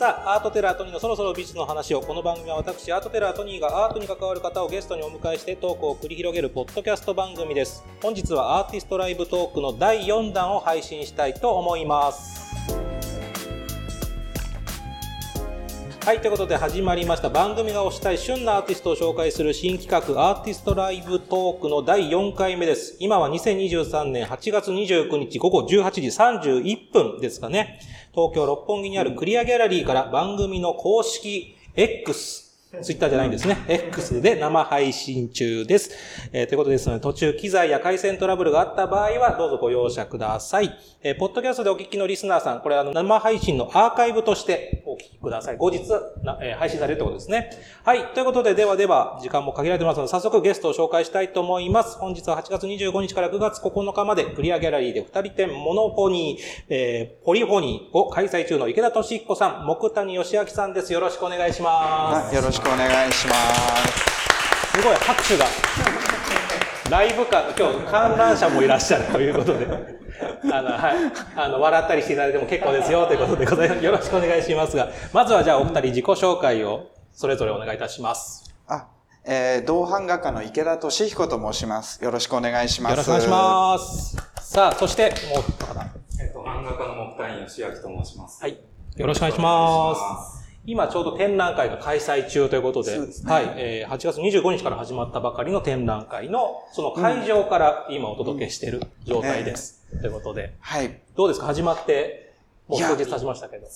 さあ、アートテラートニーのそろそろ美術の話を、この番組は私、アートテラートニーがアートに関わる方をゲストにお迎えしてトークを繰り広げるポッドキャスト番組です。本日はアーティストライブトークの第4弾を配信したいと思います。はい、ということで始まりました番組が推したい旬なアーティストを紹介する新企画アーティストライブトークの第4回目です。今は2023年8月29日午後18時31分ですかね。東京六本木にあるクリアギャラリーから番組の公式 X、ツイッターじゃないんですね。X で生配信中です。えーということですので、途中機材や回線トラブルがあった場合は、どうぞご容赦ください。えーポッドキャストでお聞きのリスナーさん、これあの、生配信のアーカイブとしてお聞きください。後日、なえー配信されるってことですね。はい。ということで、ではでは、時間も限られてますので、早速ゲストを紹介したいと思います。本日は8月25日から9月9日まで、クリアギャラリーで2人展モノフォニー、えーポリフォニーを開催中の池田俊彦さん、木谷義明さんです。よろしくお願いします。よろしくお願いします。すごい拍手が。ライブ感、今日観覧車もいらっしゃるということで、あの、はい。あの、笑ったりしていただいても結構ですよということでございます。よろしくお願いしますが、まずはじゃあお二人自己紹介をそれぞれお願いいたします。あ、えー、同伴画家の池田俊彦と申します。よろしくお願いします。よろしくお願いします。さあ、そしてもう一方。えっと、版画家の木谷義明と申します。はい。よろしくお願いします。今ちょうど展覧会が開催中ということで、ですね。はい、えー8月25日から始まったばかりの展覧会の、その会場から今お届けしている状態です。ということで、はい。どうですか？始まって、もう数日経ちましたけど。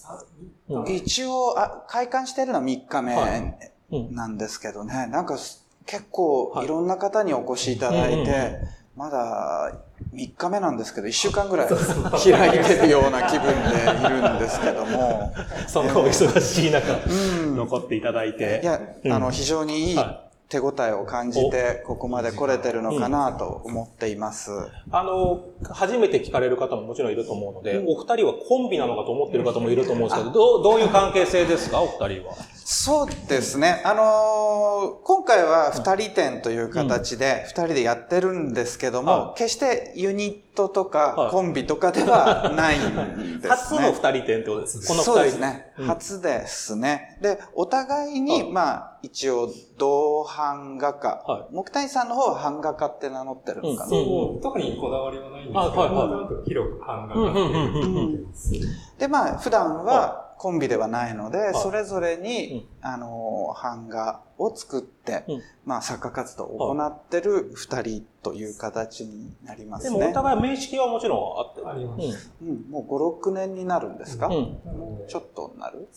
うん。一応、あ、開館してるのは3日目はい。うん。なんですけどね、なんかす結構はい。いろんな方にお越しいただいうんうんうんて、まだ3日目なんですけど、1週間ぐらい開いてるような気分でいるんですけども、そのお忙しい中、うん。残っていただいて。いや、うん。あの、非常にいいは手応えを感じて、ここまで来れてるのかなと思っています。あの、初めて聞かれる方ももちろんいると思うので、お二人はコンビなのかと思ってる方もいると思うんですけど、どうどういう関係性ですかお二人は？そうですね。あのー今回は二人展という形で二人でやってるんですけども、は決してユニットとはいかコンビとかでは ないんですね。初の二人展ってことです。この二人。そうですね。うん初ですね。で、お互いに、はいまあ、一応、同版画家。は木谷さんの方は版画家って名乗ってるのかな？うんそう特にこだわりはないんですけど、あはいはいなんとなく広く版画うんうんうん家。で、まあ、普段はコンビではないので、い。それぞれに、あの、版画を作って、うん。まあ、作家活動を行ってる二人という形になりまですもおね。互い面識はもちろんあって。あります。うん、もう5、6年になるんですか、うん。うん。なのでちょっとなる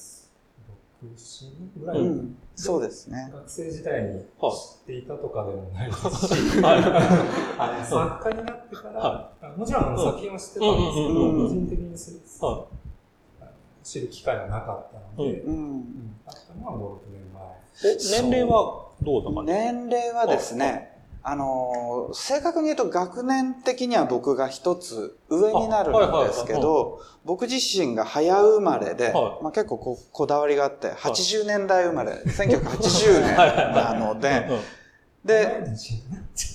？6、7ぐらい、うん、そうですね。学生時代に知はいっていたとかでもないですし、作家になってから、はあもちろん作品は知ってたんですけど、個人的にすは知る機会はなかったので、ううん、あったのは5、6年前。お年齢はどうだかね。年齢はですね、あのー正確に言うと学年的には僕が一つ上になるんですけあはいはいど、僕自身が早生まれで、はい。まあ、結構ここだわりがあって、80年代生まれ、1980年なので、で、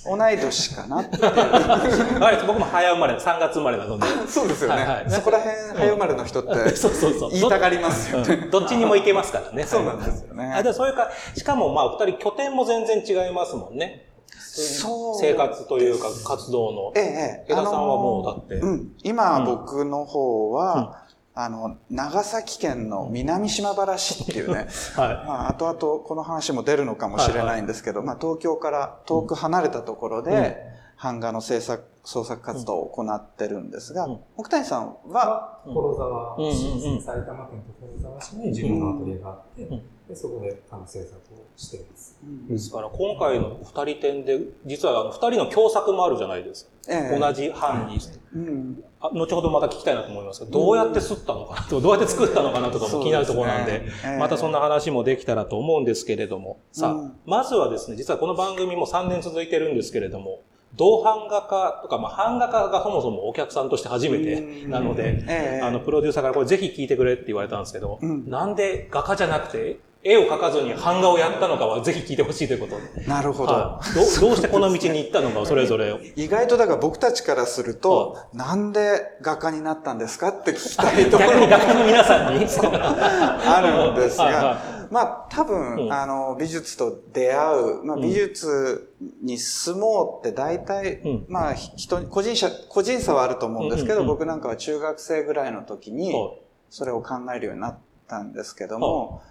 同い年かなっていう。はい、僕も早生まれ、3月生まれなので。そうですよね。はいはいそこら辺早生まれの人ってそうそうそう。言いたがりますよね。うんどっちにも行けますからね。そうなんですよねあ、でそういうか、しかもまあ、お二人拠点も全然違いますもんね。そう生活というか、活動の。ええ、ええ。江田さんはもうだって。うん、今、僕の方は、あの、長崎県の南島原市っていうね、はまあ、後々この話も出るのかもしれないんですけど、まあ、東京から遠く離れたところで、版画の制作、創作活動を行ってるんですが、うん。奥谷さんは、所沢うん埼玉県所沢市に自分のアトリエがあって、うん。でそこであの制作をしています。い。ですから、今回の二人展で、実はあの二人の共作もあるじゃないですか。ええ。同じ班に。うん。あ後ほどまた聞きたいなと思いますけど、どうやって吸ったのかなと、どうやって作ったのかなとかも気になるところなんで、ですねええ。またそんな話もできたらと思うんですけれども、さあ、うん。まずはですね、実はこの番組も3年続いてるんですけれども、同版画家とか、まあ、版画家がそもそもお客さんとして初めてなので、ええ。あの、プロデューサーからこれぜひ聞いてくれって言われたんですけど、うん。なんで画家じゃなくて絵を描かずに版画をやったのかはぜひ聞いてほしいということで。なるほど。はい。どうどうしてこの道に行ったのか、それぞれを。意外とだから僕たちからすると、なんで画家になったんですかって聞きたいとこ逆ろに画家の皆さんに。あるんですはいはが、まあ多分、うん。あの、美術と出会う、まあうん美術に住もうって大体、うん。まあ人に、個人差、個人差はあると思うんですけど、僕なんかは中学生ぐらいの時に、はそれを考えるようになったんですけども、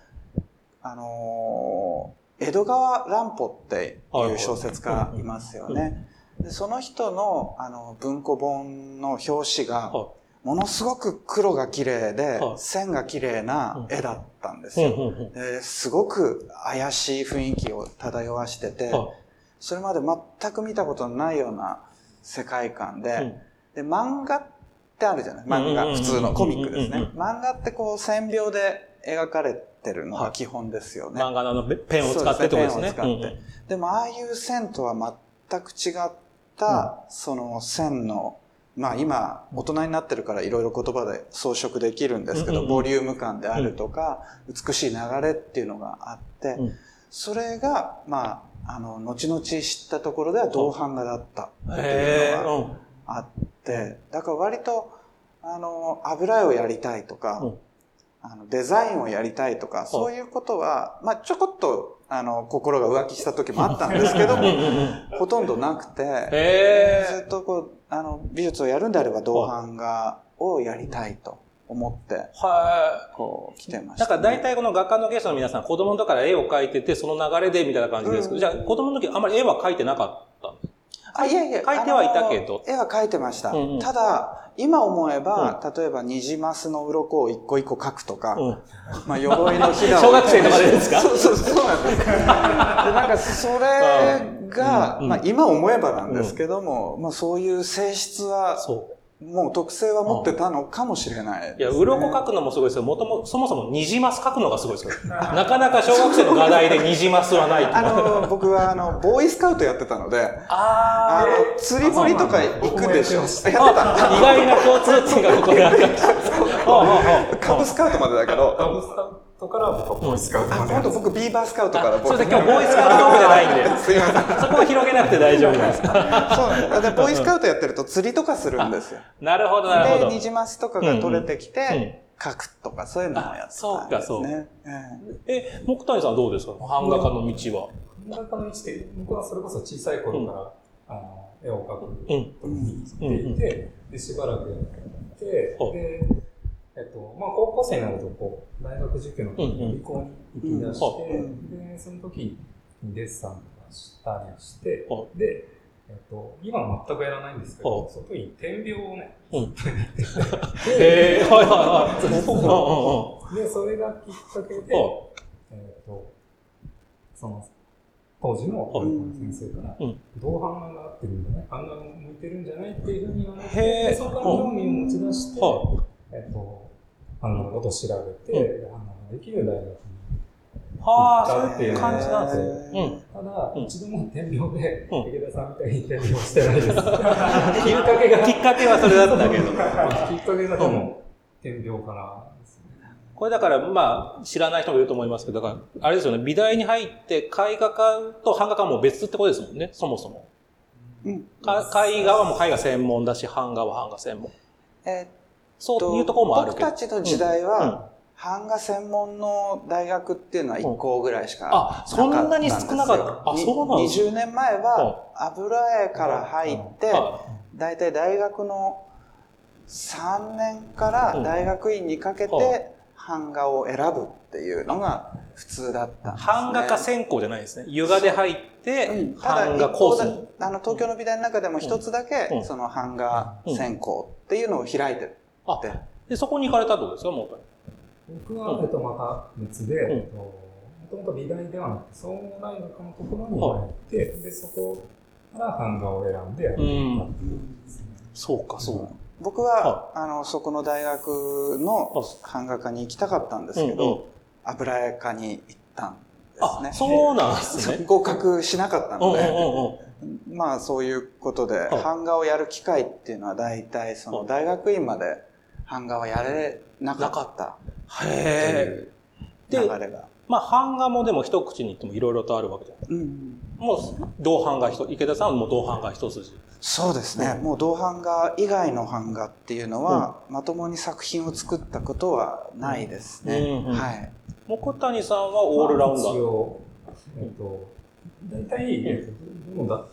あのー江戸川乱歩っていう小説家い。ますよね。でその人のあの文庫本の表紙が、はものすごく黒が綺麗ではい、線が綺麗な絵だったんですよ。すごく怪しい雰囲気を漂わしてて、はそれまで全く見たことのないような世界観で、うん。で、漫画ってあるじゃない？漫画、普通のコミックですね。漫画ってこう線描で描かれてるのが基本ですよね。漫画のあのペンを使ってってことですね。そうですねペンを使って。でもああいう線とは全く違った、その線の、まあ今、大人になってるからいろいろ言葉で装飾できるんですけど、ボリューム感であるとか、美しい流れっていうのがあって、うん。それが、まあ、あの、後々知ったところでは同版画だったっていうへのがあって、だから割と、あの、油絵をやりたいとか、うん。あのデザインをやりたいとか、そういうことは、まあちょこっと、あの、心が浮気した時もあったんですけども、ほとん。どなくて、へずっとこう、あの、美術をやるんであれば同版画をやりたいと思って、ーはこう、来てまい。した、なんか大体この画家のゲストの皆さん、子供の時から絵を描いてて、その流れでみたいな感じですけど、うんじゃあ子供の時あんまり絵は描いてなかったあ、いやいや、描いてはいたけど絵は描いてました。うんうんただ、今思えば、例えば、ニジマスの鱗を一個一個描くとか、うん。まあ、鎧のひだを。小学生とかでですか？そうそう、そうなんです。で、なんか、それが、まあ、今思えばなんですけども、まあ、そういう性質は、そう。もう特性は持ってたのかもしれないね。いや、鱗描くのもすごいですよ。もとも、そもそもニジマス描くのがすごいですよ。なかなか小学生の画題でニジマスはないあの、僕は、あの、ボーイスカウトやってたので、ああの、釣り堀とか行くでしょ。やってた。あ、意外な共通点がここであった。カブスカウトまでだけど、トから僕はボーイスカウトあ、まで本当僕ビーバースカウトから僕。そうですね、今日ボーイスカウトトークじゃないんで、すいません。そこは広げなくて大丈夫です。そうなんです。で、ボーイスカウトやってると釣りとかするんですよ。なるほど、なるほで、ど。ニジマスとかが取れてきうんて、書くとかそういうのもやってたんですね。あそうかそうええ、木谷さんはどうですか？版画家の道は。漫画家の道って、僕はそれこそ小さい頃から、あの、絵を描くうん。ことにしていて、で、しばらくやって、はいで、えっと、まあ、高校生になると、こう、大学受験の時に予備校に行き出して、うん。で、その時にデッサンとかしたりしては、で、えっと、今は全くやらないんですけはど、その時に点描をね、うん。でえー、はいはいはい。で、それがきっかけで、はえっ、と、その、当時のはい。先生から、うん。同伴が合ってるんじゃない版画が向いてるんじゃないっていうふうに言われて、そこから興味を持ち出して、はえっ、と、版画のことを調べて、版画ができる大学にはあ、行ったっていううそうい感じなんですね。えうん。ただ、うん一度も点描で、うん池田さんみたいに点描してないです。きっかけが、きっかけはそれだったけど。きっかけがでも、点描からですね。これだから、まあ、知らない人もいると思いますけど、だから、あれですよね、美大に入って、絵画家と版画家はもう別ってことですもんね、そもそも。うんか絵画はもう絵画専門だし、版画は版画専門。えっそういうところもある僕けど。たちの時代うん。は、版画専門の大学っていうのは1校ぐらいしかなかあ、そんなに少なかった。あ、にそうなんです20年前は油絵から入って、は大体大学の3年から大学院にかけうん。て版画を選ぶっていうのが普通だったんです、ね。版画家専攻じゃないですね。油画で入ってう。ん、ただ版画コースに。あの東京の美大の中でも一つだけ、うん。その版画専攻っていうのを開いてあて、で、そこに行かれたってことですか、もう。僕は、えっと、また別で、うんえっと、もともと美大ではなくて、総合大学のところに入って、で、そこから版画を選んでやっていったっていう。そうか、そう。僕は、あのそこの大学の版画科に行きたかったんですけど、油絵科に行ったんですあ、ね。そうなんですね。合格しなかったので。まあそういうことで、はい版画をやる機会っていうのは大体その大学院まで版画はやれなかったってへえ。いうで流れが。まあ、版画もでも一口に言ってもいろいろとあるわけじゃないですか。もう、銅版画一池田さんはもう銅版画一筋。そうですね。もう銅版画以外の版画っていうのは、まともに作品を作ったことはないですね。はい。木谷さんはオールラウンダー。一応、えっと、大体、えっと、どの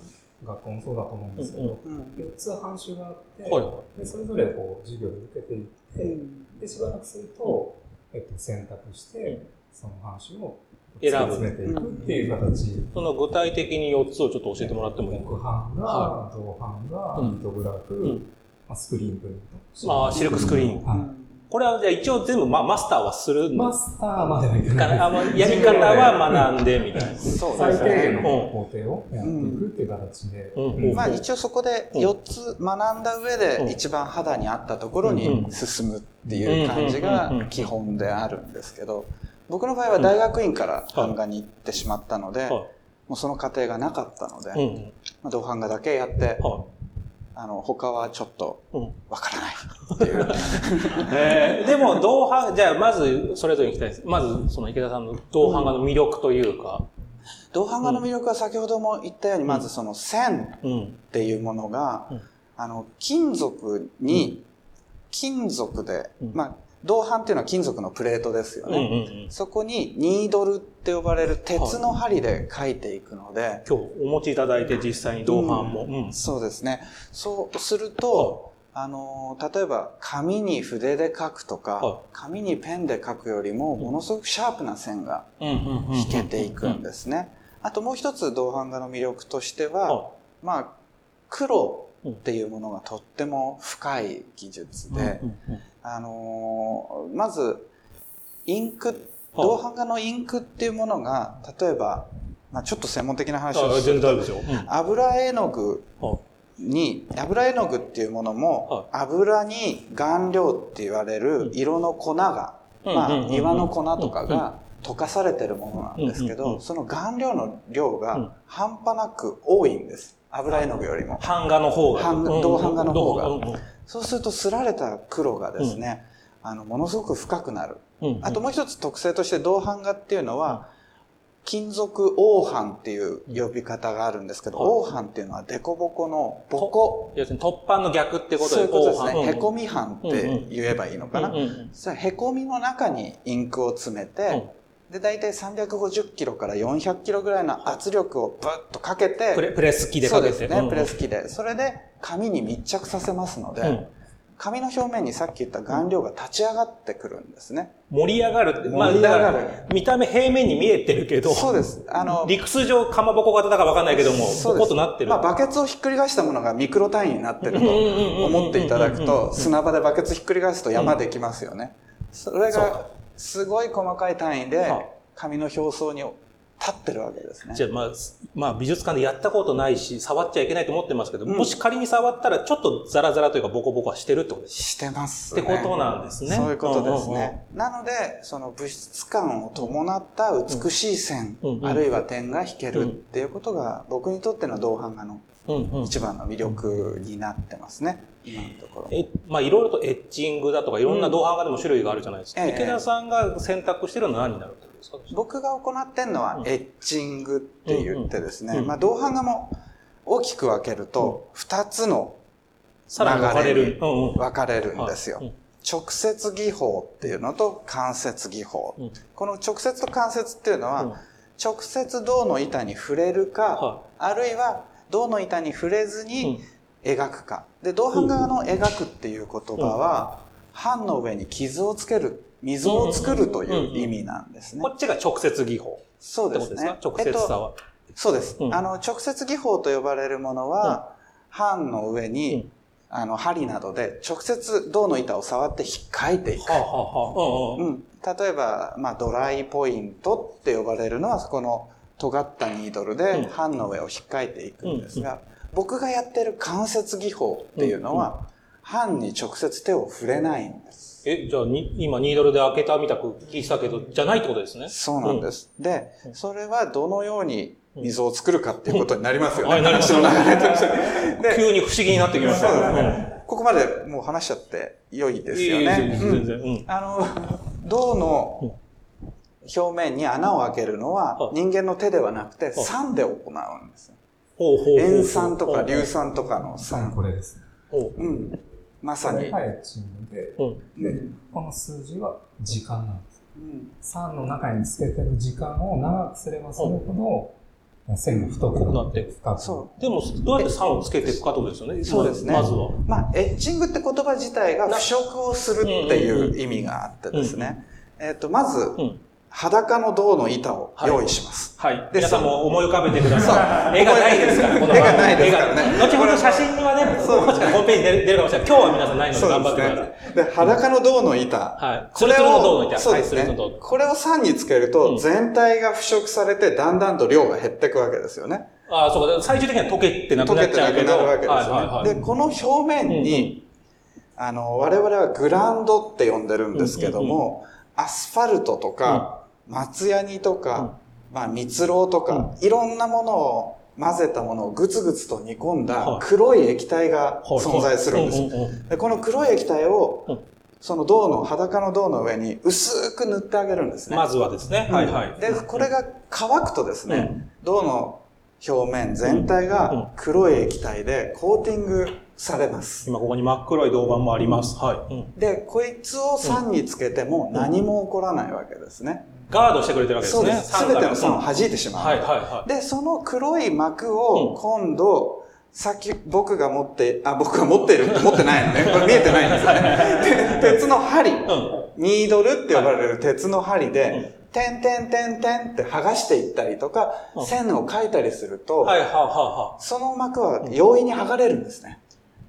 学校もそうだと思うんですけど、うん、4つ半種があって、はいはい、でそれぞれこう授業で受けていって、うん、でしばらくすると、えっと、選択して、その半種を選ぶ。めていくっていう形。その具体的に4つをちょっと教えてもらってもいい？木版画、銅版画、リトグラフ、スクリーンプリント。ああ、シルクスクリーン。これはじゃあ一応全部ママスターはするマスターまではいかない。あのやり方は学んでみたいな。そう最低限の工程をやっていくっていう形で。まあ一応そこで4つ学んだ上で一番肌に合ったところに進むっていう感じが基本であるんですけど、僕の場合は大学院から版画に行ってしまったので、もうその過程がなかったので、まあ、銅版画だけやって、あの、他はちょっと、わからないっていう。えー、でも、銅版、じゃあ、まず、それぞれに聞きたいです。まず、その池田さんの銅版画の魅力というか。銅版画の魅力は先ほども言ったように、まずその線っていうものが、あの、金属に、金属で、まあ、銅板っていうのは金属のプレートですよね。うんうんうん、そこにニードルって呼ばれる鉄の針で書いていくので。はい、今日お持ちいただいて実際に銅板も、うん。うん、そうですね。そうすると、あの、例えば紙に筆で書くとか、はい、紙にペンで書くよりもものすごくシャープな線が引けていくんですね。あともう一つ銅版画の魅力としては、まあ、黒っていうものがとっても深い技術で、あのー、まず、インク、銅版画のインクっていうものが、例えば、まあ、ちょっと専門的な話をすると、油絵の具に、油絵の具っていうものも、油に顔料って言われる色の粉が、まあ、岩の粉とかが溶かされてるものなんですけど、その顔料の量が半端なく多いんです。油絵の具よりも。版画の方が。銅版画の方が。そうすると、すられた黒がですね、あの、ものすごく深くなる。あともう一つ特性として、銅版画っていうのは、金属黄斑っていう呼び方があるんですけど、黄斑っていうのは凸凹のボコ。要するに突版の逆ってことでそういうことですね。へこみ斑って言えばいいのかな。そへこみの中にインクを詰めて、で、大体350キロから400キロぐらいの圧力をブッとかけて、プレプレス機でかけて。そうですね、プレス機で。それで紙に密着させますので、うん、紙の表面にさっき言った顔料が立ち上がってくるんですね。盛り上がるって、まあ、だから、見た目平面に見えてるけど、そうです。あの、理屈上かまぼこ型だかわかんないけども、ボコとなってる。まあ、バケツをひっくり返したものがミクロ単位になってると思っていただくと、砂場でバケツひっくり返すと山できますよね。それが、すごい細かい単位で、紙の表層に立ってるわけですね。じゃあ、まあ、まあ、美術館でやったことないし、触っちゃいけないと思ってますけど、うん、もし仮に触ったら、ちょっとザラザラというか、ボコボコはしてるってことですしてます、ね、ってことなんですね。そういうことですね。なので、その物質感を伴った美しい線、うん、あるいは点が引けるっていうことが、僕にとっての銅版画の一番の魅力になってますね。今のところ。え、まあいろいろとエッチングだとかいろんな銅版画でも種類があるじゃないですか。うん、池田さんが選択してるのは何になるんですか？僕が行ってるのはエッチングって言ってですね、まあ銅版画も大きく分けると二つの流れに分かれる。んですよ。直接技法っていうのと間接技法。この直接と間接っていうのは、直接銅の板に触れるか、あるいは銅の板に触れずに描くか。で、銅版画の描くっていう言葉は、版の上に傷をつける、溝を作るという意味なんですね。こっちが直接技法。そうですね。直接さは、えっと、そうです。あの、直接技法と呼ばれるものは、版の上に、あの、針などで直接銅の板を触って引っかいていく。うん、例えば、まあ、ドライポイントって呼ばれるのは、この尖ったニードルで版の上を引っかいていくんですが、僕がやってる関節技法っていうのは、版に直接手を触れないんです。え、じゃあに、今ニードルで開けたみたく聞いたけど、じゃないってことですね。そうなんです。うん、で、それはどのように水を作るかっていうことになりますよね。はい、なりますよね。急に不思議になってきました。そうですね。ここまでもう話しちゃって良いですよね。全然、あの、銅の表面に穴を開けるのは人間の手ではなくて酸で行うんです。塩酸とか硫酸とかの酸。これですね。うん。まさに。はい、チームで、で、この数字は時間なんです。うん、酸の中につけてる時間を長くすればするほど、線が太くなって深く。そう。でも、どうやって酸をつけていくかとですよね。そうですね。まずは。まあ、エッチングって言葉自体が腐食をするっていう意味があってですね。えっと、まず、裸の銅の板を用意します。はい。はい、皆さんも思い浮かべてください。絵がないですから、この絵がないですからね。後ほど写真はね、そうホームページに出るかもしれない。今日は皆さんないので頑張ってください。で、裸の銅の板。はい。これを、の銅の板。そうですね。これを酸につけると、全体が腐食されて、だんだんと量が減っていくわけですよね。ああ、そうか。最終的には溶けてなくなっちゃうけど。溶けてなくなるわけですよね。で、この表面に、あの、我々はグランドって呼んでるんですけども、アスファルトとか、松ヤニとか、まあ、蜜蝋とか、いろんなものを混ぜたものをぐつぐつと煮込んだ黒い液体が存在するんです。でこの黒い液体を、その銅の、裸の銅の上に薄く塗ってあげるんですね。まずはですね。はいはい。で、これが乾くとですね、銅の表面全体が黒い液体でコーティングされます。今ここに真っ黒い銅板もあります。はい。で、こいつを酸につけても何も起こらないわけですね。ガードしてくれてるわけですね。す。べての酸を弾いてしまう。はいはいはい。で、その黒い膜を今度、さっき僕が持って、あ、僕が持ってる？持ってないのね。これ見えてないんですね。鉄の針、ニードルって呼ばれる鉄の針で、てんてんてんてんって剥がしていったりとか、線を描いたりすると、その膜は容易に剥がれるんですね。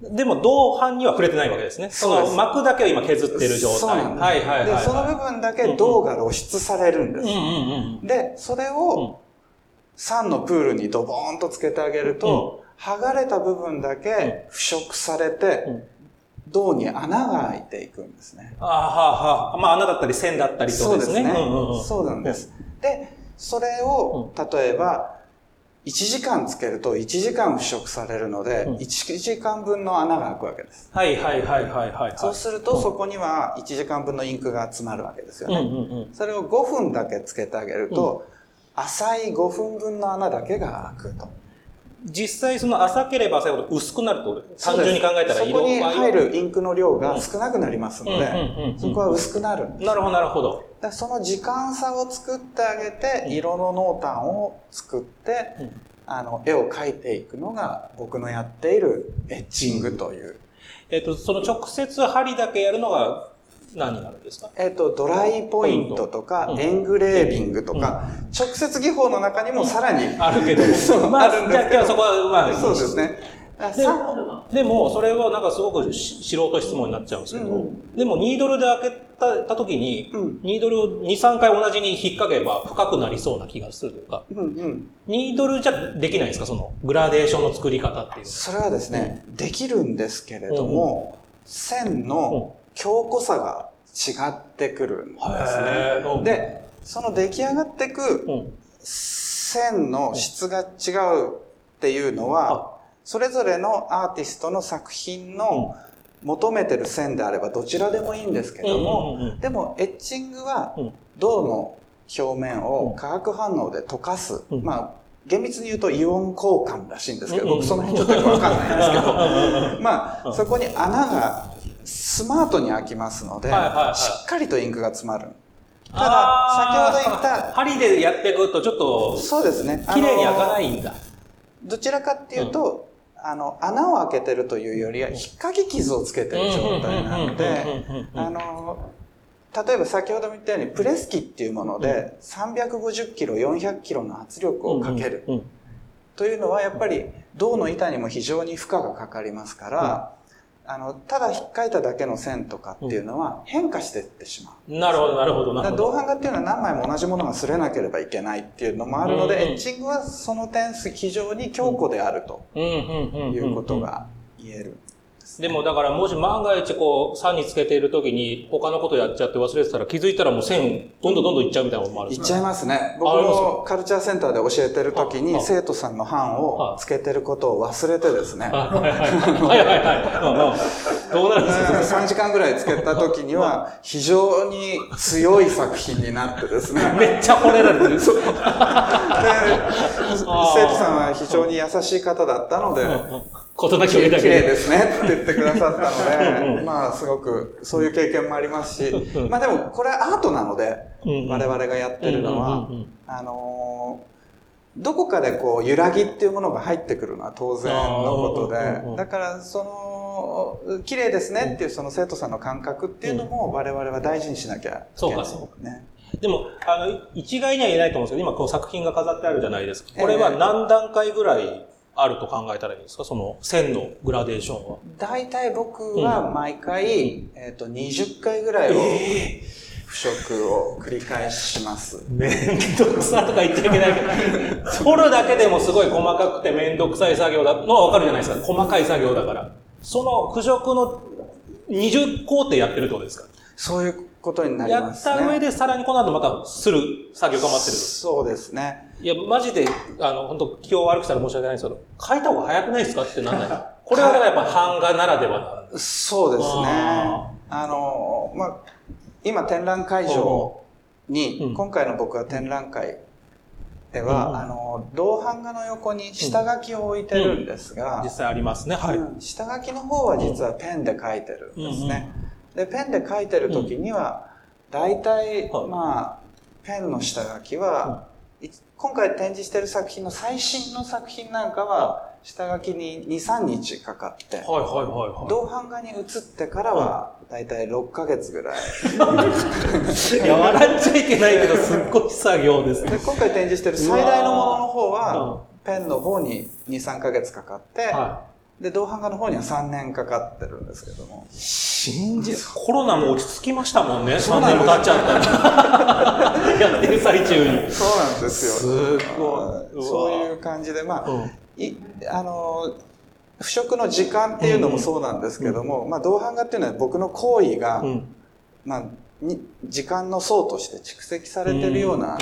でも、銅板には触れてないわけですね。その膜だけを今削ってる状態。そうなんです。はいはいはい、で、その部分だけ銅が露出されるんです。で、それを酸のプールにドボーンとつけてあげると、剥がれた部分だけ腐食されて、銅に穴が開いていくんですね。ああ、はあ、はあ。まあ穴だったり線だったりとですね。そうですね。そうなんです。で、それを、例えば、1時間つけると1時間腐食されるので、1時間分の穴が開くわけです。はいはいはいはいはい。そうするとそこには1時間分のインクが詰まるわけですよね。それを5分だけつけてあげると、浅い5分分の穴だけが開くと。実際その浅ければ浅いほど薄くなるとです単純に考えたら色そこに入るインクの量が少なくなりますので、そこは薄くなるなるほどなるほど。その時間差を作ってあげて、色の濃淡を作って、あの、絵を描いていくのが僕のやっているエッチングという。えっと、その直接針だけやるのが何になるんですか？えっ、と、ドライポイントとか、エングレービングとか、直接技法の中にもさらに、あるけど、そう、あるんですけど。じゃあ、そこは、まあ、そうですね。でも、それはなんかすごく素人質問になっちゃうんですけど、でも、ニードルで開けたた時に、ニードルを2、3回同じに引っ掛けば深くなりそうな気がするというか、ニードルじゃできないんですか？その、グラデーションの作り方っていう。それはですね、できるんですけれども、線の強固さが違ってくるんですね。で、その出来上がっていく線の質が違うっていうのは、それぞれのアーティストの作品の求めてる線であればどちらでもいいんですけども、でもエッチングは銅の表面を化学反応で溶かす。まあ厳密に言うとイオン交換らしいんですけど、僕その辺ちょっとよくわかんないんですけど、まあそこに穴がスマートに開きますので、しっかりとインクが詰まる。ただ、先ほど言った。針でやっていくとちょっと、そうですね。綺麗に開かないんだ。どちらかっていうと、うん、あの、穴を開けてるというよりは、引っかき傷をつけてる状態なので、あの、例えば先ほども言ったように、プレス機っていうもので、350キロ、400キロの圧力をかける。というのは、やっぱり、銅の板にも非常に負荷がかかりますから、あの、ただ引っかいただけの線とかっていうのは変化していってしまう。なるほど、なるほど、なるほど。銅版画っていうのは何枚も同じものが擦れなければいけないっていうのもあるので、エッチングはその点非常に強固であるということが言える。でもだからもし万が一こう、3につけている時に他のことやっちゃって忘れてたら気づいたらもう線どんどんどんどんいっちゃうみたいなこともあるいっちゃいますね。僕もカルチャーセンターで教えてる時に生徒さんの班をつけてることを忘れてですね。はいはいはい。どうなるんですか ?3 時間ぐらいつけた時には非常に強い作品になってですね。めっちゃ惚れられてる。で、生徒さんは非常に優しい方だったので、ことなき綺麗ですね。って言ってくださったので、まあすごくそういう経験もありますし、まあでもこれはアートなので、我々がやってるのは、あのどこかでこう揺らぎっていうものが入ってくるのは当然のことで、だからその、綺麗ですねっていうその生徒さんの感覚っていうのも我々は大事にしなきゃいけない、ね。そうかそうか。ね。でも、あの、一概には言えないと思うんですけど、今この作品が飾ってあるじゃないですか。これは何段階ぐらいあると考えたらいいんですか？その線のグラデーションは。大体僕は毎回、うん、えっ、と、20回ぐらいを、腐食を繰り返します。めんどくさとか言っちゃいけないけど、取るだけでもすごい細かくてめんどくさい作業だのはわかるじゃないですか。細かい作業だから。その腐食の20工程やってるってことですか？そういうことになりますね。やった上でさらにこの後またする作業が待ってる。そうですね。いや、マジで、あの、本当気を悪くしたら申し訳ないんですけど、書いた方が早くないですかってなんない。これはやっぱ版画ならではそうですね。あの、まあ、今展覧会場に、うん、今回の僕は展覧会では、うん、あの、銅版画の横に下書きを置いてるんですが、うん、実際ありますね。はい。下書きの方は実はペンで書いてるんですね。で、ペンで書いてる時には、大体、まあ、ペンの下書きは、今回展示してる作品の最新の作品なんかは、下書きに2、3日かかって、はいはいはいはい、銅版画に移ってからは、だいたい6ヶ月ぐらい。いや、笑っちゃいけないけど、すっごい作業ですで今回展示してる最大のものの方は、ペンの方に2、3ヶ月かかって、はい、で、銅版画の方には3年かかってるんですけども。信じ、コロナも落ち着きましたもんね。3年も経っちゃったら。やってる最中に。そうなんですよ。すごい。そういう感じで、まあ、うん、いあの、腐食の時間っていうのもそうなんですけども、うん、まあ、銅版画っていうのは僕の行為が、うん、まあ、に時間の層として蓄積されてるような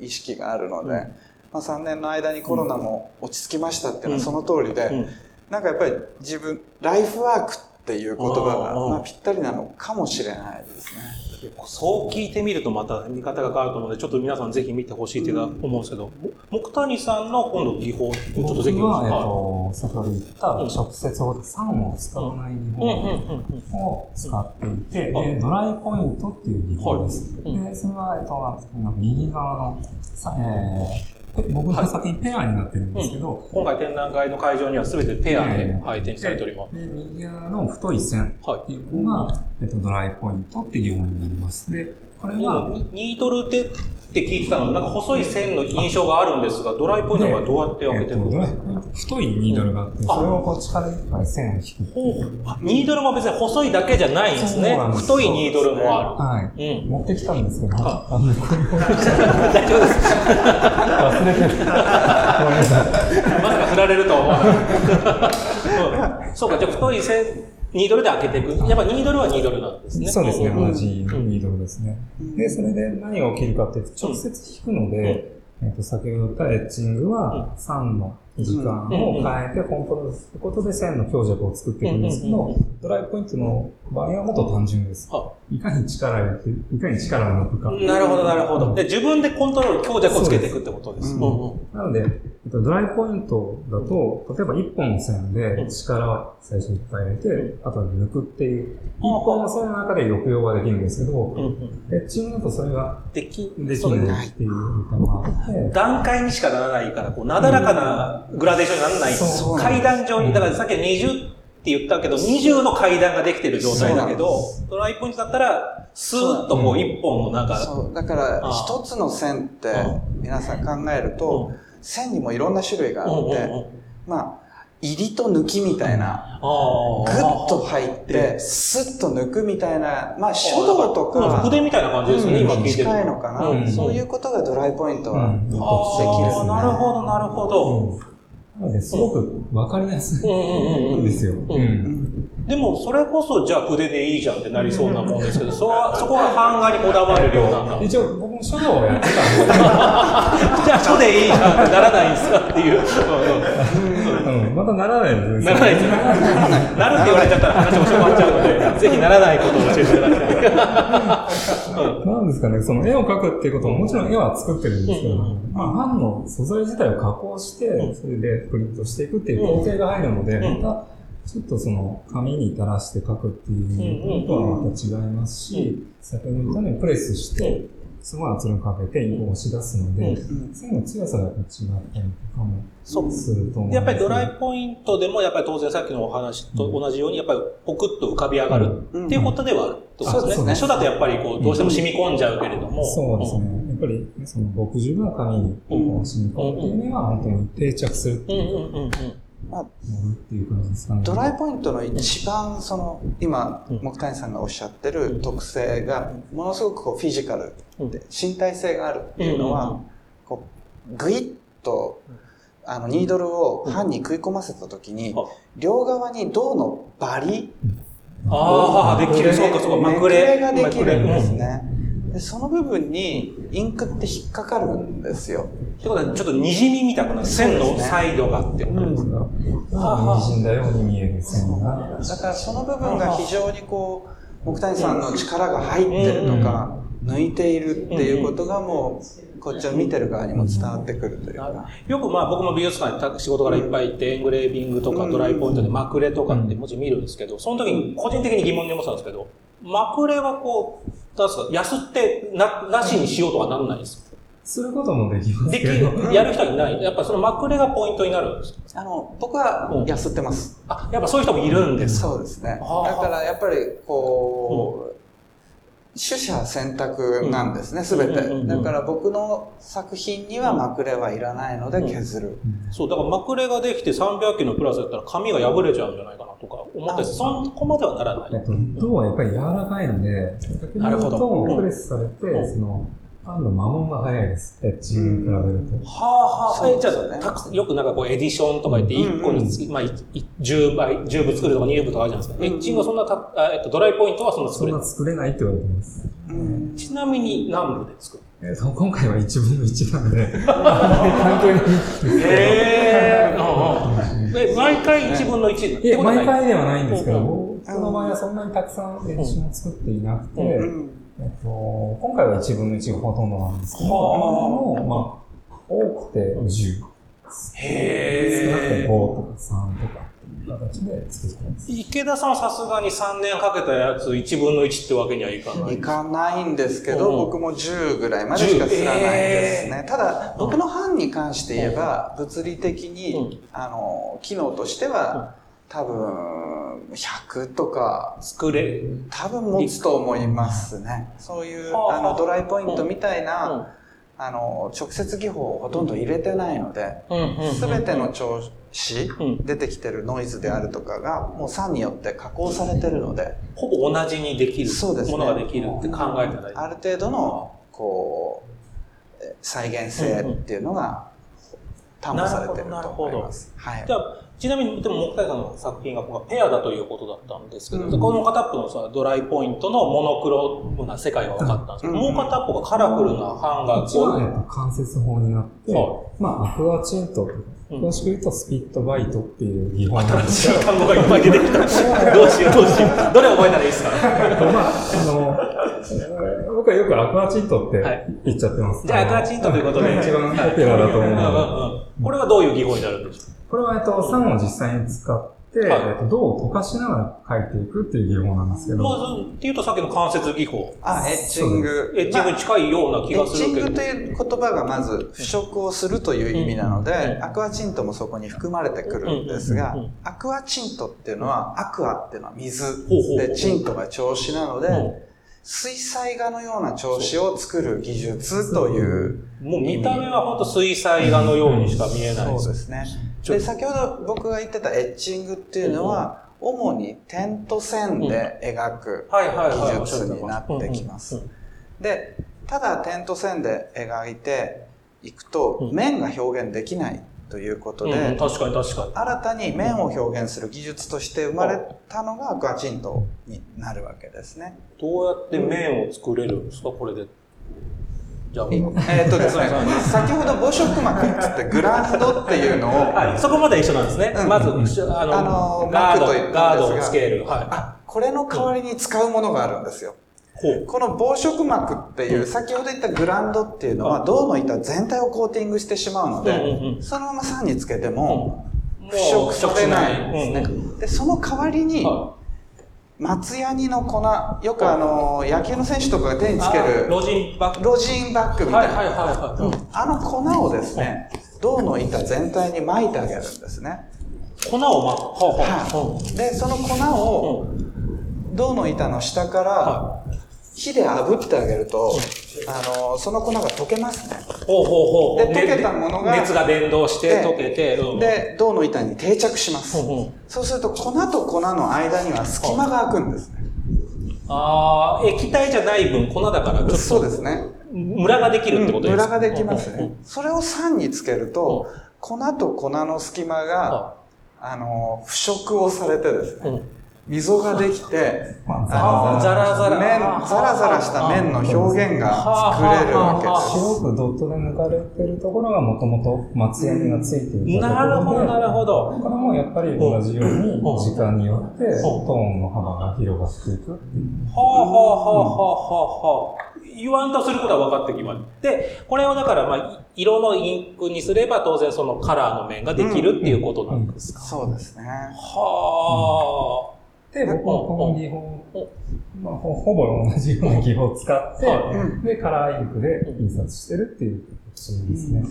意識があるので、まあ、3年の間にコロナも落ち着きましたっていうのはその通りで、なんかやっぱり自分、ライフワークっていう言葉が、まあ、ぴったりなのかもしれないですね。そう聞いてみるとまた見方が変わると思うので、ちょっと皆さんぜひ見てほしいっていう思うんですけど、木谷さんの今度技法、ちょっとぜひ。は、えっと、先ほど言った直接法で酸を使わない技法を使っていて、でドライポイントっていう技法です。で、それは、えっと、右側の、えー僕の作品ペアになってるんですけど、うん、今回展覧会の会場には全てペアで配展されております。で、右側の太い線っていうのが、えっと、ドライポイントっていうものになります。で、これは、ニートルテって聞いてたのなんか細い線の印象があるんですが、ドライポイントはどうやって分けてるんですか、えー、太いニードルがあって、それをこっちから線を引く。ニードルも別に細いだけじゃないんですね。す太いニードルもある。はい。うん、持ってきたんですけど、大丈夫です。忘れてる。まさか振られるとは思わない。そうか、じゃあ太い線、ニードルで開けていく。やっぱニードルはニードルなんですね。そうですね、同じニードルですね。で、それで何が起きるかって直接引くので、えっと、先ほど言ったエッチングは3の時間を変えてコントロールすることで線の強弱を作っていくんですけど、ドライポイントの場合はもっと単純です。いかに力をやって、いかに力を抜くか。なるほど、なるほど。で、自分でコントロール、強弱をつけていくってことです。なので、ドライポイントだと、例えば1本の線で力を最初にいっぱい入れて、あとは抜くっていう、1本の線の中で抑揚ができるんですけど、エッチングだとそれができできないっていう。段階にしかならないから、こう、なだらかなグラデーションにならない。階段状に、だからさっき20って言ったけど、20の階段ができてる状態だけど、ドライポイントだったら、スーッとこう一本のなんか。そう、だから一つの線って皆さん考えると、線にもいろんな種類があって、まあ、入りと抜きみたいな、ぐっと入って、スッと抜くみたいな、まあ書道とか、筆みたいな感じですね、今聞いて近いのかな、そういうことがドライポイントはできる、なるほど、なるほど。なので、すごくわかりやすいんですよ。でも、それこそ、じゃあ筆でいいじゃんってなりそうなもんですけど、そそこは版画にこだわるような。一応、書道をやってたんですけど。じゃあ、書でいいじゃんならないんですかっていう。うん、またならないです。ならないです。なるって言われちゃったら話も終わっちゃうので、ぜひならないことを教えてください。なんですかね、その絵を描くっていうことももちろん絵は作ってるんですけど、まあ、版の素材自体を加工して、それでプリントしていくっていう工程が入るので、また、ちょっとその紙に垂らして書くっていうのとはまた違いますし、先ほど言ったようにプレスして、すごい圧力かけて押し出すので、線の強さが違ったりとかもすると思うやっぱりドライポイントでも、やっぱり当然さっきのお話と同じように、やっぱりポクッと浮かび上がるっていうことではある。と思うんですね。初だとやっぱりこう、どうしても染み込んじゃうけれども。そうですね。やっぱり、その墨汁が紙に染み込むっていうのは、本当に定着するっていう。まあ、ドライポイントの一番その今木谷さんがおっしゃってる特性がものすごくこうフィジカルで身体性があるっていうのはこうグイッとあのニードルを歯に食い込ませた時に両側に銅のバリああできる。そうかそうか。まくれ。ができるんですね。でその部分にインクって引っかかるんですよ。ってことはちょっと滲みみたくなる。線のサイドがってことですか？滲んだように見える線が。だからその部分が非常にこう、木谷さんの力が入ってるとか、抜いているっていうことがもう、こっちを見てる側にも伝わってくるというか。よくまあ僕も美術館に仕事からいっぱい行って、エングレービングとかドライポイントでマクレとかって文字見るんですけど、その時に個人的に疑問に思ってたんですけど、マクレはこう、なんすか、安ってな、なしにしようとはなんないですか？することもできますできる、やる人いない。やっぱそのまくれがポイントになるんですあの、僕は安ってます、うん。あ、やっぱそういう人もいるんですそうですね。だからやっぱり、こう、うん取捨選択なんですね、すべて。だから僕の作品にはマクレはいらないので削る。そう、だからマクレができて300機のプラスだったら紙が破れちゃうんじゃないかなとか思ってそこまではならない。えっと、銅はやっぱり柔らかいので、なるほど。プレスされて、その、パンの摩耗が早いです。エッチングに比べると。はあはあ。え、じゃあ、ね、よくなんかこうエディションとか言って1個につき、まあ、10倍、10部作るとか20部とかあるじゃないですか。エッチングはそんなた、えっと、ドライポイントはそんな作れない。そんな作れないって言われてます。ちなみに何部で作るえっと、今回は1分の1なんで、担当に。へえ。毎回1分の1いや、毎回ではないんですけど、僕の場合はそんなにたくさんエディションを作っていなくて、えっと、今回は1分の1がほとんどなんですけど、も、まあ、多くて10。へ少なくて5とか3とか。形で作ってます。池田さんさすがに3年かけたやつ1分の1ってわけにはいかないいかないんですけど、僕も10ぐらいまでしかすらないですね。ただ、僕の班に関して言えば、物理的に、あの、機能としては、多分、100とか、作れ多分持つと思いますね。そういう、あの、ドライポイントみたいな、あの、直接技法をほとんど入れてないので、すべての調子、出てきてるノイズであるとかが、もう酸によって加工されてるので、ほぼ同じにできるものができるって考えたらいい。ある程度の、こう、再現性っていうのが担保されてると思います。はい。じゃあ、ちなみに、でも、木谷さんの作品がペアだということだったんですけど、うん、この片っぽのさ、ドライポイントのモノクロな世界が分かったんですけど、うん、もう片っぽがカラフルな版画。こは、ね、関節法になって、はい、まあ、アクアチント詳しく言うと、スピットバイトっていう技法新しい単語がいっぱい出てきた。どうしよう、どうしよう。どれ覚えたらいいですか？まあ、あの、僕はよくアクアチントって言っちゃってます。じゃあ、アクアチントということで。一番ポピュラーだと思うので。これはどういう技法になるんでしょう？これは、えっと、酸を実際に使って、はい、えっと、銅を溶かしながら描いていくっていう技法なんですけど。まず、っていうとさっきの関節技法。あ、エッチング。エッチングに近いような気がするけど。エッチングという言葉がまず、腐食をするという意味なので、アクアチントもそこに含まれてくるんですが、アクアチントっていうのは、アクアっていうのは水で、チントが調子なので、水彩画のような調子を作る技術という。もう見た目は本当水彩画のようにしか見えない、そうですね。で、先ほど僕が言ってたエッチングっていうのは、主に点と線で描く技術になってきます。で、ただ点と線で描いていくと、面が表現できないとということで、うん、確かに確かに。新たに面を表現する技術として生まれたのがガチントになるわけですね。どうやって面を作れるんですか、これで。じゃあ、えー、っとですね、先ほど母色膜ってってグランドっていうのを、はい、そこまで一緒なんですね。うん、まず、あの、あのガード、ガードをつける。はい。あ、これの代わりに使うものがあるんですよ。この防色膜っていう、先ほど言ったグランドっていうのは、銅の板全体をコーティングしてしまうので、そのまま酸につけても、腐食されないんですね。で、その代わりに、松ヤニの粉、よくあの、野球の選手とかが手につける、ロジンバッグ。ロジンバッグみたいな。あの粉をですね、銅の板全体に巻いてあげるんですね。粉を巻く。はい。で、その粉を、銅の板の下から、火で炙ってあげると、あの、その粉が溶けますね。ほうほうほう。で、溶けたものが、熱が伝導して溶けて、で、銅の板に定着します。そうすると、粉と粉の間には隙間が空くんですね。ああ、液体じゃない分粉だからちょっと。そうですね。ムラができるってことですか、ムラができますね。それを酸につけると、粉と粉の隙間が、あの、腐食をされてですね、溝ができて、あの、ザラザラ。麺、ザラザラした麺の表現が作れるわけです。白くドットで抜かれてるところがもともと松ヤニがついていたところで、なるほど、なるほど。これもやっぱり同じように時間によってトーンの幅が広がっていく。はあはあはあはあはあ。言わんとすることは分かってきます。で、これをだから、まあ、色のインクにすれば当然そのカラーの面ができるっていうことなんですか、そうですね。はあ。で、僕はこの技法、まあ、ほほぼ同じような技法を使って、で、カラーインクで印刷してるっていう形ですね。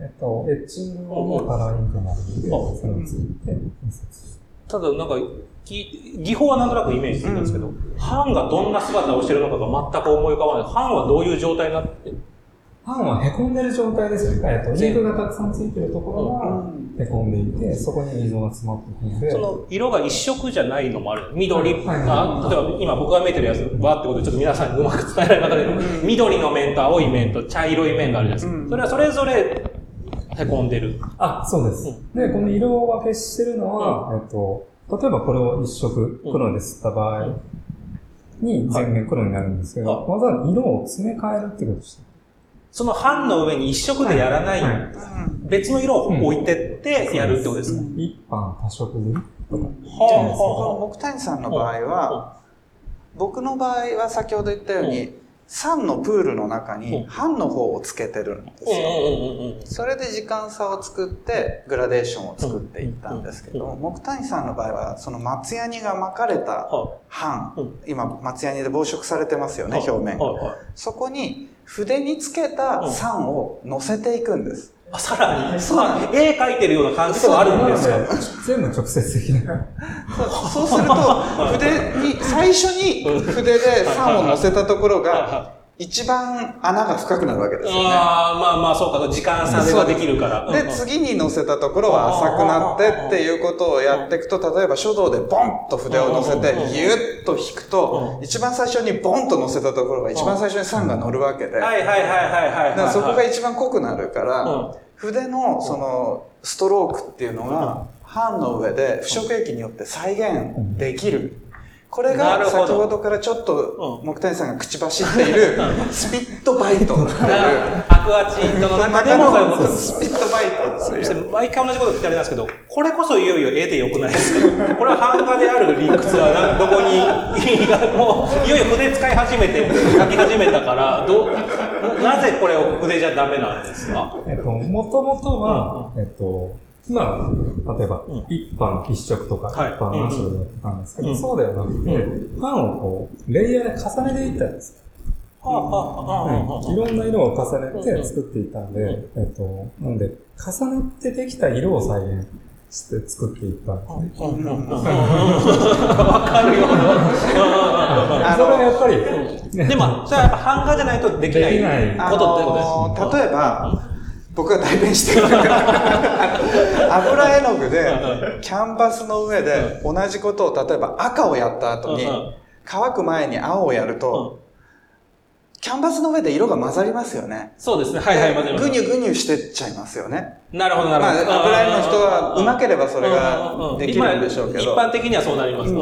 えっと、エッチングもカラーインクなので、それをついて印刷して。ただ、なんか、技法はなんとなくイメージするんですけど、版がどんな姿をしてるのかが全く思い浮かばない。版はどういう状態になって版は凹んでる状態ですよね。えっと、インクがたくさんついてるところが凹んでいて、そこに溝が詰まっているので。その色が一色じゃないのもある。緑、はいはいあ例えば今僕が見えてるやつ、わってことでちょっと皆さんにうまく伝えられなかったけど、緑の面と青い面と茶色い面があるじゃないですか。それはそれぞれ凹んでる。あ、そうです。で、この色分けしてるのは、えっと、例えばこれを一色黒で吸った場合に全面黒になるんですけど、わざわざ色を詰め替えるってことです。その版の上に一色でやらない、はい。はい、別の色を置いてってやるってことですか、うん、一般多色塗りとか。はあ、木谷さんの場合は、僕の場合は先ほど言ったように、酸のプールの中に半の方をつけてるんですよ。それで時間差を作ってグラデーションを作っていったんですけど、木谷さんの場合はその松ヤニが巻かれた半、今松ヤニで防食されてますよね、表面。が。そこに筆につけた酸を乗せていくんです。あ、さらに？そう。絵描いてるような感じではあるんですか？全部直接的な。そうすると、筆に、最初に筆で酸を乗せたところが、一番穴が深くなるわけですよね。ああ、まあまあそうか、時間差でできるから。で、次に乗せたところは浅くなってっていうことをやっていくと、例えば書道でボンと筆を乗せて、ギュッと引くと、一番最初にボンと乗せたところが一番最初に酸が乗るわけで。はいはいはいはいはい。そこが一番濃くなるから、筆のそのストロークっていうのが、版の上で不織液によって再現できる。これが先ほどからちょっと木谷さんが口走っている スピットバイトっていう。アクアチントの中でもそういうことスピットバイトそして毎回同じこと聞いてあれなんですけど、これこそいよいよ絵でよくないですか？これは版画である理屈はどこに、もういよいよ筆使い始めて、描き始めたから、どなぜこれを筆じゃダメなんですか？えっと、もともとは、えっと、まあ、例えば、一般一色とか、一般何色でやってたんですけど、そうではなくて、パンをこう、レイヤーで重ねていったんですよ。いろんな色を重ねて作っていったんで、えっと、なんで、重なってできた色を再現して作っていったんですね。わかるよ。それはやっぱり、でも、それはやっぱ版画じゃないとできないことってことです。例えば、僕が代弁してる 油絵の具でキャンバスの上で同じことを例えば赤をやった後に乾く前に青をやるとキャンバスの上で色が混ざりますよね。そうですね。はいはい、混ざります。ぐにゅぐにゅしてっちゃいますよね。なるほど、なるほど。まあ、油絵の人は上手ければそれができるんでしょうけど。一般的にはそうなります。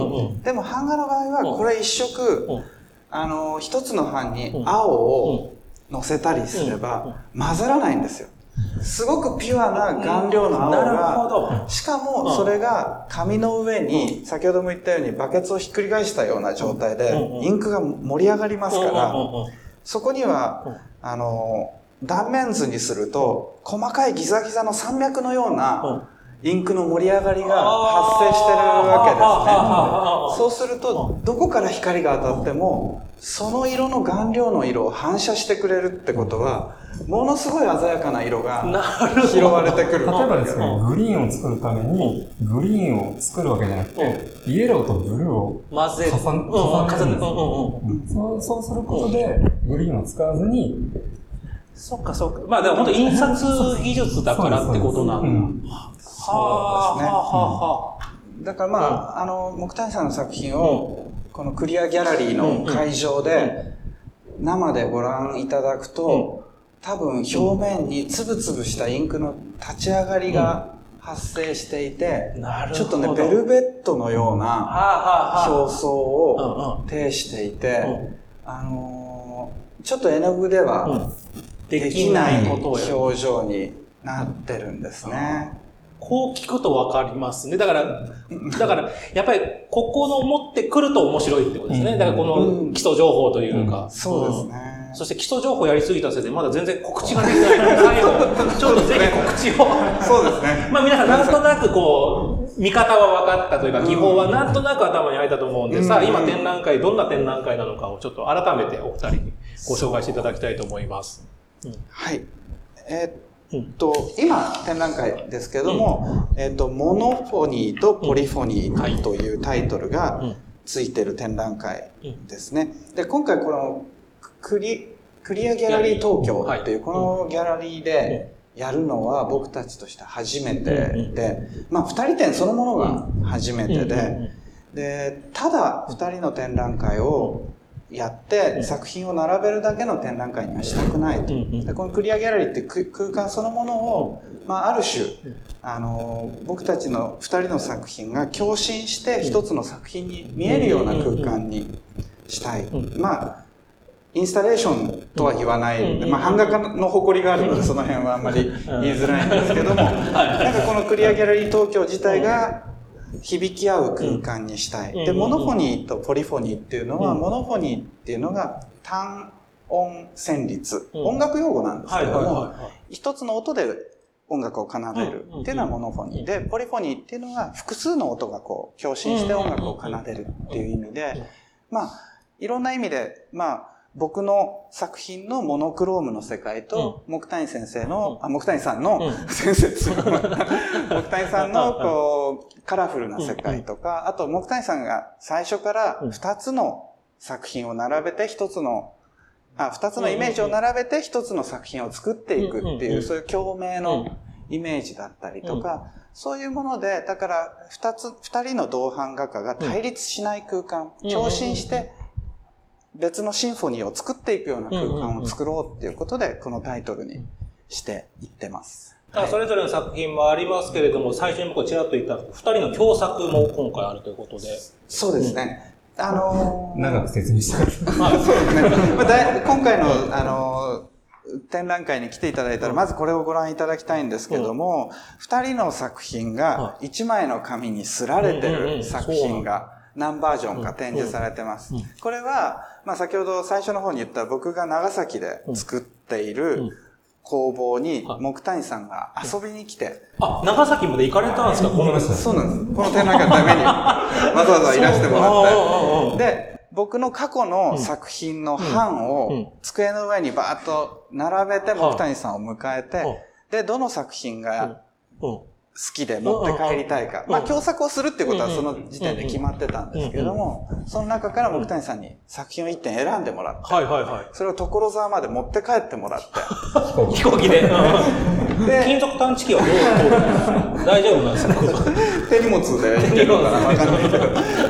でも版画の場合は、これ一色、あの、一つの版に青を乗せたりすれば、混ざらないんですよ。すごくピュアな顔料の青が、しかもそれが紙の上に、先ほども言ったようにバケツをひっくり返したような状態で、インクが盛り上がりますから、そこには、あの、断面図にすると、細かいギザギザの山脈のような、インクの盛り上がりが発生してるわけですね。そうすると、どこから光が当たっても、その色の顔料の色を反射してくれるってことは、ものすごい鮮やかな色が拾われてくる。例えばですけど、グリーンを作るために、グリーンを作るわけじゃなくて、イエローとブルーを混ぜ、重ねる。そうすることで、グリーンを使わずに、そっかそっか。まあでも本当印刷技術だからってことなんだ。はあ、はあ、はあ。だからまあ、あの、木谷さんの作品を、このクリアギャラリーの会場で、生でご覧いただくと、多分表面につぶつぶしたインクの立ち上がりが発生していて、うん、ちょっとね、ベルベットのような表層を呈していて、あのー、ちょっと絵の具ではできない表情になってるんですね。こう聞くとわかりますね。だから、だから、やっぱり、ここの持ってくると面白いってことですね。だからこの基礎情報というか。そうですね。そして基礎情報やりすぎたせいで、まだ全然告知ができないので、最後、ちょっとぜひ告知を。そうですね。まあ皆さんなんとなくこう、見方は分かったというか、技法はなんとなく頭に入ったと思うんで、さあ今展覧会、どんな展覧会なのかをちょっと改めてお二人にご紹介していただきたいと思います。はい。えー、っと、今展覧会ですけども、えっと、モノフォニーとポリフォニーというタイトルがついてる展覧会ですね。で、今回このクリ、クリアギャラリー東京っていう、このギャラリーでやるのは僕たちとして初めてで、まあ二人展そのものが初めてで、で、ただ二人の展覧会をやって作品を並べるだけの展覧会にはしたくないと。でこのクリアギャラリーって空間そのものを、まあ、ある種、あの、僕たちの二人の作品が共振して一つの作品に見えるような空間にしたい。まあ、インスタレーションとは言わない、まあ、版画家の誇りがあるので、その辺はあんまり言いづらいんですけども、なんかこのクリアギャラリー東京自体が響き合う空間にしたい。で、モノフォニーとポリフォニーっていうのは、モノフォニーっていうのが単音旋律、音楽用語なんですけども、一つの音で音楽を奏でる。っていうのはモノフォニー。で、ポリフォニーっていうのは複数の音がこう、共振して音楽を奏でるっていう意味で、まあ、いろんな意味で、まあ、僕の作品のモノクロームの世界と、木谷先生の、あ、木谷さんの、先生す 木谷さんの、こう、カラフルな世界とか、あと、木谷さんが最初から二つの作品を並べて一つの、あ、二つのイメージを並べて一つの作品を作っていくっていう、そういう共鳴のイメージだったりとか、そういうもので、だから、二つ、二人の同伴画家が対立しない空間、共振して、別のシンフォニーを作っていくような空間を作ろうっていうことで、このタイトルにしていってます。それぞれの作品もありますけれども、最初に僕ちらっと言った二人の共作も今回あるということで。そうですね。うん、あのー、長く説明した まあ、そうですね。まあ、今回の、あのー、展覧会に来ていただいたら、まずこれをご覧いただきたいんですけども、二、うん、人の作品が一枚の紙にすられてる作品が何バージョンか展示されてます。これは、まあ先ほど最初の方に言った僕が長崎で作っている工房に木谷さんが遊びに来て。あ、長崎まで行かれたんですか？このそうなんです。この展覧会のために。わざわざいらしてもらって。で、僕の過去の作品の版を机の上にバーッと並べて木谷さんを迎えて、で、どの作品が好きで持って帰りたいか。まあ、共作をするっていうことはその時点で決まってたんですけれども、その中から木谷さんに作品を一点選んでもらって、はいはいはい。それを所沢まで持って帰ってもらって。飛行機で。で、金属探知機はどう大丈夫なんですか手手荷物で行ってるのかなわかんないけど。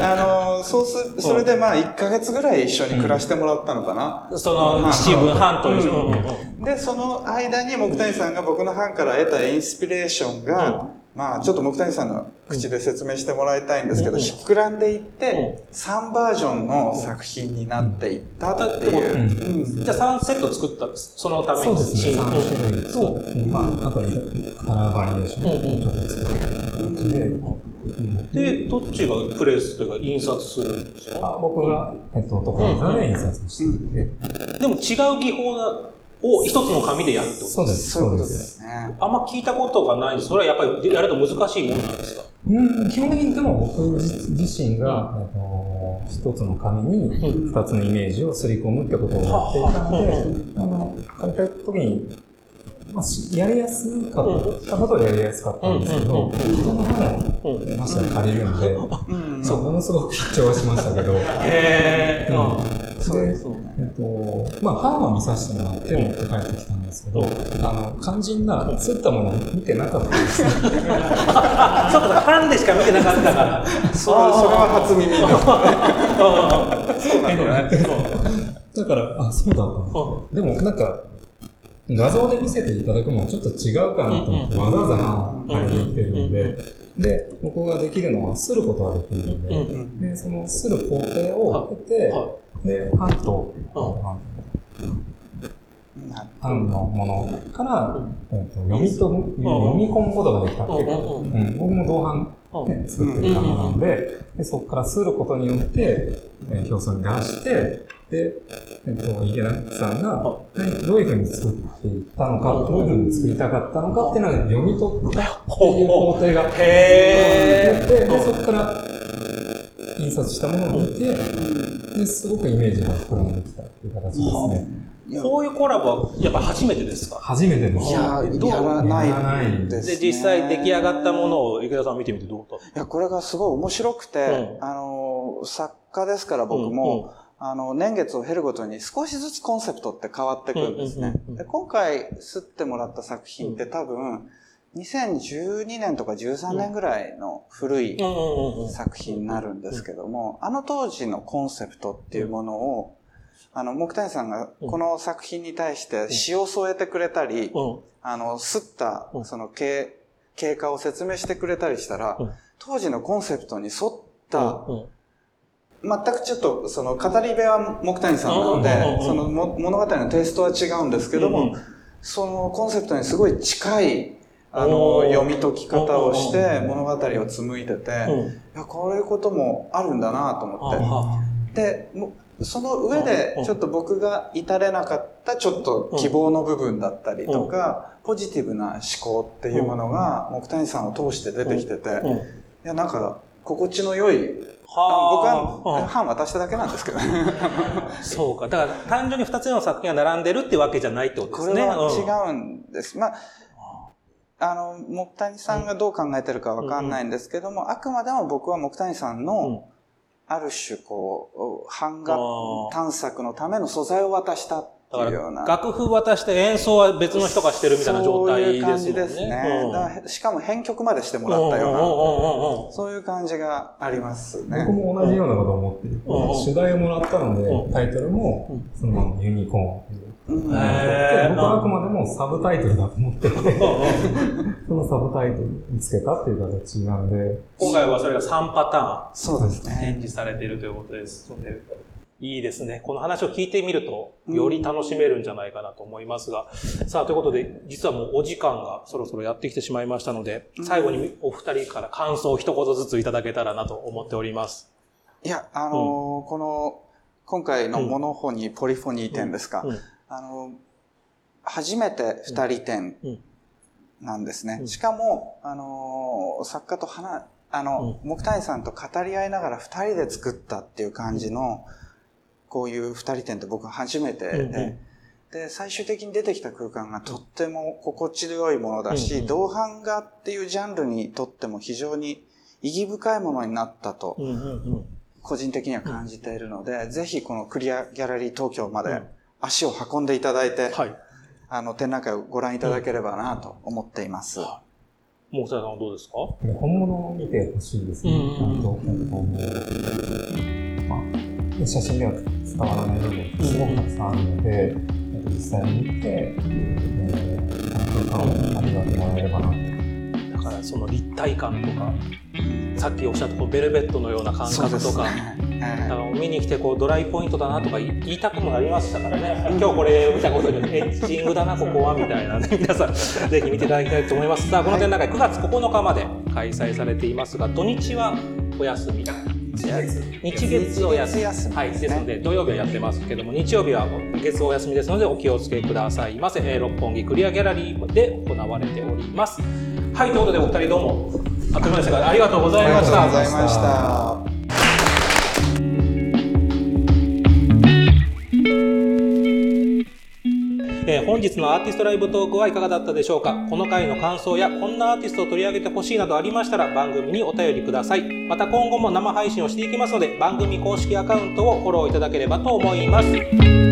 あの、そうす、それでまあ1ヶ月ぐらい一緒に暮らしてもらったのかな。その七分半という。で、その間に木谷さんが僕の班から得たインスピレーションが、まあ、ちょっと木谷さんの口で説明してもらいたいんですけど、膨らんでいって、3バージョンの作品になっていったっていう。じゃあ3セット作ったんですそのために。そうですね。3種類そう。まあ、あとカラーバリエーションで。で、どっちがプレスというか印刷するんですか？僕が、えっと、ところで印刷して。でも違う技法だを一つの紙でやるってことそうです。そういうことですね。あんま聞いたことがないんです。それはやっぱりやると難しいものなんですか？うん、基本的にでも僕自身が、うん、あの一つの紙に二つのイメージをすり込むってことをやっていたので、あの、借りた時にまあ、やりやすかったことはやりやすかったんですけど、人の歯もまして借りるんで、そう、ものすごく緊張はしましたけど。へー。そうです。と、まあ、歯は見させてもらって持って帰ってきたんですけど、あの、肝心な、そういったものを見てなかったです。そうか、歯でしか見てなかったから。それそれは初耳だ。そうなんだね。だから、あ、そうだった。でも、なんか、画像で見せていただくのはちょっと違うかなと思って、わざわざ貼りに行ってるんで、で、ここができるのは、することができるので、で、そのする工程を経て、で、版と、版のものから、えー、と読みと読み込むことができた。っていうか、うん、僕も同伴、ね、作ってる方なんでで、そこからすることによって、えー、表層に出して、で、えっと、池田さんが、どういうふうに作っていったのか、どういうふうに作りたかったのかっていうのが読み取ったっていう工程がへー。で、そこから印刷したものを見て、ですごくイメージが膨らんできたっていう形ですね。こういうコラボはやっぱ初めてですか？初めてです。いや、やらないです、ね、で、実際出来上がったものを池田さん見てみてどうだった？いや、これがすごい面白くて、うん、あの、作家ですから僕も、うんうんあの、年月を経るごとに少しずつコンセプトって変わってくるんですね。で今回吸ってもらった作品って多分、2012年とか13年ぐらいの古い作品になるんですけども、あの当時のコンセプトっていうものを、あの、木谷さんがこの作品に対して詩を添えてくれたり、あの、吸ったその経経過を説明してくれたりしたら、当時のコンセプトに沿った全くちょっと、その、語り部は木谷さんなので、その物語のテイストは違うんですけども、そのコンセプトにすごい近い、あの、読み解き方をして物語を紡いでて、いや、こういうこともあるんだなと思って。で、その上で、ちょっと僕が至れなかったちょっと希望の部分だったりとか、ポジティブな思考っていうものが、木谷さんを通して出てきてて、いや、なんか、心地の良いは僕は版渡しただけなんですけど そうか。だから単純に二つの作品が並んでるってわけじゃないってことですね。これは違うんです。まあ、あの、木谷さんがどう考えてるかわかんないんですけども、うん、あくまでも僕は木谷さんの、ある種こう、版画探索のための素材を渡しただから楽譜渡して演奏は別の人がしてるみたいな状態ですね。そういう感じですね。しかも編曲までしてもらったような、そういう感じがありますね。僕も同じようなことを思ってる。主題をもらったので、タイトルも、そのユニコーン僕はあくまでもサブタイトルだと思ってて、そのサブタイトルにつけたっていう形なんで。今回はそれが3パターン。そうですね。展示されているということですので。いいですね。この話を聞いてみると、より楽しめるんじゃないかなと思いますが。うん、さあ、ということで、実はもうお時間がそろそろやってきてしまいましたので、最後にお二人から感想を一言ずついただけたらなと思っております。いや、あのーうん、この、今回のモノフォニー、ポリフォニー展ですか。あのー、初めて二人展なんですね。しかも、あのー、作家と話、あの、木谷さんと語り合いながら二人で作ったっていう感じの、こういう二人展って僕初めてで、で、最終的に出てきた空間がとっても心地よいものだし、同伴画っていうジャンルにとっても非常に意義深いものになったと、個人的には感じているので、ぜひこのクリアギャラリー東京まで足を運んでいただいて、はい、あの、展覧会をご覧いただければなと思っています。もうさんはどうですか？本物を見てほしいですね。ちゃんと、まあ、写真では伝わらない部分すごくたくさんあるので、実際に見て、えー、空間を味わってもらえればなだからその立体感とか、さっきおっしゃったこうベルベットのような感覚とか、あの見に来てこうドライポイントだなとか言いたくもなりましたからね。今日これ見たことでエッチングだなここはみたいなね。皆さんぜひ見ていただきたいと思います。さあこの展覧会9月9日まで開催されていますが土日はお休み日月お休み、はい、ですので土曜日はやってますけども日曜日は月お休みですのでお気をつけくださいませ、えー、六本木クリアギャラリーで行われております。はいということでお二人どうもあっという間でしたがありがとうございました。ありがとうございましたえー、本日のアーティストライブトークはいかがだったでしょうか？この回の感想やこんなアーティストを取り上げてほしいなどありましたら番組にお便りください。また今後も生配信をしていきますので番組公式アカウントをフォローいただければと思います。